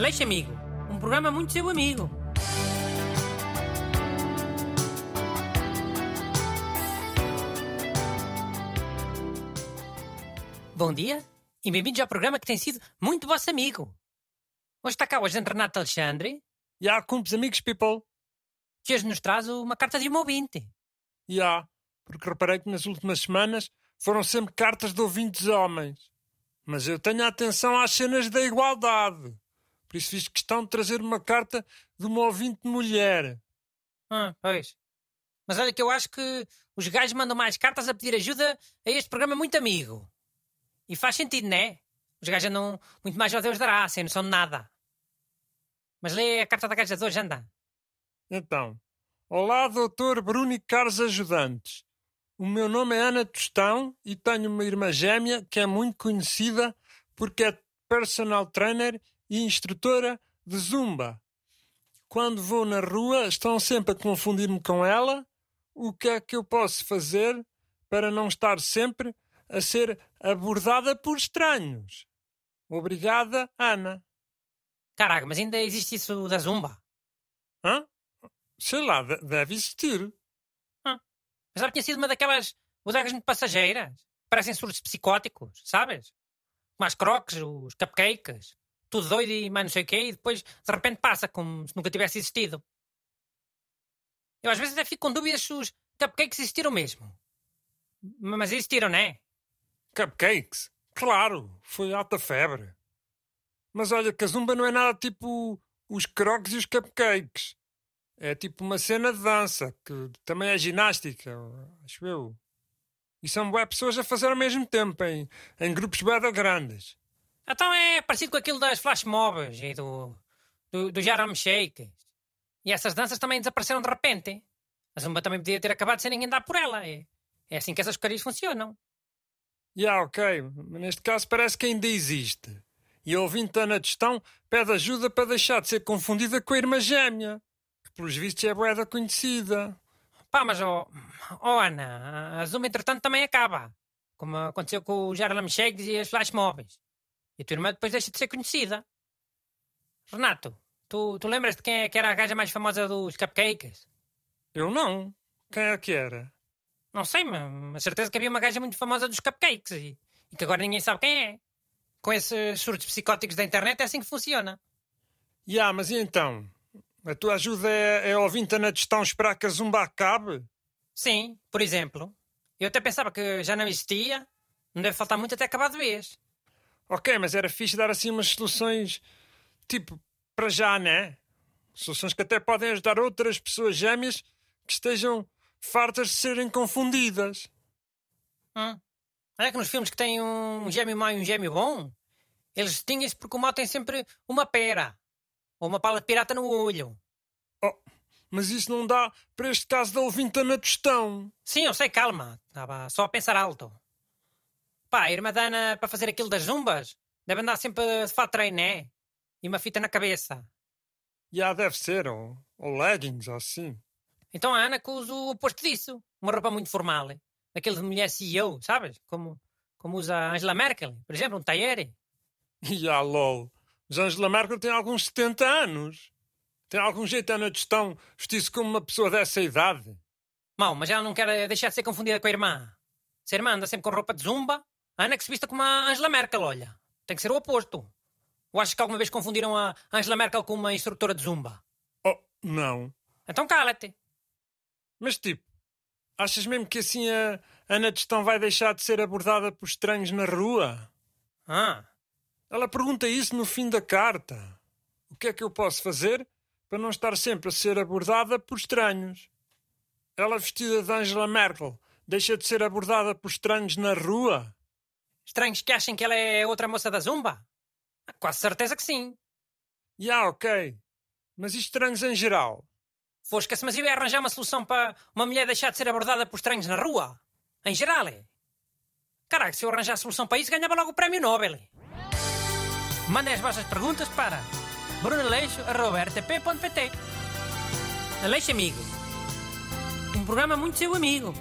Aleixo Amigo, um programa muito seu amigo. Bom dia e bem-vindos ao programa que tem sido muito vosso amigo. Hoje está cá o agente Renato Alexandre, Já, cumpres amigos, people. que hoje nos traz uma carta de um ouvinte. Já, porque reparei que nas últimas semanas foram sempre cartas de ouvintes homens. Mas eu tenho a atenção às cenas da igualdade. Por isso fiz questão de trazer uma carta de uma ouvinte mulher. Ah, pois. Mas olha que eu acho que os gajos mandam mais cartas a pedir ajuda a este programa muito amigo. E faz sentido, não é? Os gajos andam muito mais ao Deus dará, sem noção de nada. Mas lê a carta da gaja de hoje, anda. Então, olá, doutor Bruno e caros ajudantes. O meu nome é Ana Tostão e tenho uma irmã gêmea que é muito conhecida porque é personal trainer e instrutora de zumba. Quando vou na rua, estão sempre a confundir-me com ela. O que é que eu posso fazer para não estar sempre a ser abordada por estranhos? Obrigada, Ana. Caraca, mas ainda existe isso da zumba. Hã? Sei lá, de- deve existir. Mas já tinha sido uma daquelas bodegas muito passageiras. Parecem surtos psicóticos, sabes? Como as croques, os cupcakes. Tudo doido e mais não sei o quê. E depois, de repente, passa como se nunca tivesse existido. Eu às vezes até fico com dúvidas se os cupcakes existiram mesmo. Mas existiram, não é? Cupcakes? Claro, foi alta febre. Mas olha, que a zumba não é nada tipo os croques e os cupcakes. É tipo uma cena de dança, que também é ginástica, acho eu. E são bué pessoas a fazer ao mesmo tempo, em, em grupos de grandes. Então é parecido com aquilo das flash mobs e do, do, do Harlem Shake. E essas danças também desapareceram de repente. A zumba também podia ter acabado sem ninguém dar por ela. É, é assim que essas porcarias funcionam. E ah, ok, mas neste caso parece que ainda existe. E a ouvinte Ana Tostão pede ajuda para deixar de ser confundida com a irmã gêmea, que pelos vistos é bué da conhecida. Pá, mas ó oh, Ana, a Zumba entretanto também acaba. Como aconteceu com os Harlem Shakes e as Flash Mobs. E a tua irmã depois deixa de ser conhecida. Renato, tu, tu lembras de quem é que era a gaja mais famosa dos cupcakes? Eu não. Quem é que era? Não sei, mas, certeza que havia uma gaja muito famosa dos cupcakes e, e que agora ninguém sabe quem é. Com esses surtos psicóticos da internet é assim que funciona. Ya, mas e então? A tua ajuda é, é ouvinte na gestão esperar que a zumba acabe? Sim, por exemplo. Eu até pensava que já não existia. Não deve faltar muito até acabar de vez. Ok, mas era fixe dar assim umas soluções, tipo, para já, né? Soluções que até podem ajudar outras pessoas gêmeas que estejam fartas de serem confundidas. Hum. É que nos filmes que têm um gêmeo mau e um gêmeo bom, eles distinguem-se porque o mau tem sempre uma pera. Ou uma pala de pirata no olho. Oh, mas isso não dá para este caso da ouvinte na gestão. Sim, eu sei, calma. Estava só a pensar alto. Pá, a irmã da Ana, para fazer aquilo das zumbas, deve andar sempre de fato treino, né? E uma fita na cabeça. Já deve ser, ou, ou leggings, ou assim. Então a Ana que usa o oposto disso. Uma roupa muito formal. Aquele de mulher CEO, sabes? Como, como usa a Angela Merkel, por exemplo, um tailleur. Ya, lol. Mas Angela Merkel tem alguns 70 anos. Tem algum jeito, Ana Gestão, vestir-se como uma pessoa dessa idade? Mal, mas ela não quer deixar de ser confundida com a irmã. Se a irmã anda sempre com roupa de zumba, Ana que se vista como a Angela Merkel, olha. Tem que ser o oposto. Ou achas que alguma vez confundiram a Angela Merkel com uma instrutora de zumba? Oh, não. Então cala-te. Mas tipo, achas mesmo que assim a Ana Gestão vai deixar de ser abordada por estranhos na rua? Ah, Ela pergunta isso no fim da carta. O que é que eu posso fazer para não estar sempre a ser abordada por estranhos? Ela vestida de Angela Merkel deixa de ser abordada por estranhos na rua? Estranhos que achem que ela é outra moça da zumba? Ah, Quase certeza que sim. Ya, ok. Mas e estranhos em geral? Fosca-se, mas eu ia arranjar uma solução para uma mulher deixar de ser abordada por estranhos na rua. Em geral, é. Caraca, se eu arranjar a solução para isso, ganhava logo o prémio Nobel. Mandem as vossas perguntas para brunaleixo.rtp.pt Aleixo Amigo. Um programa muito seu amigo.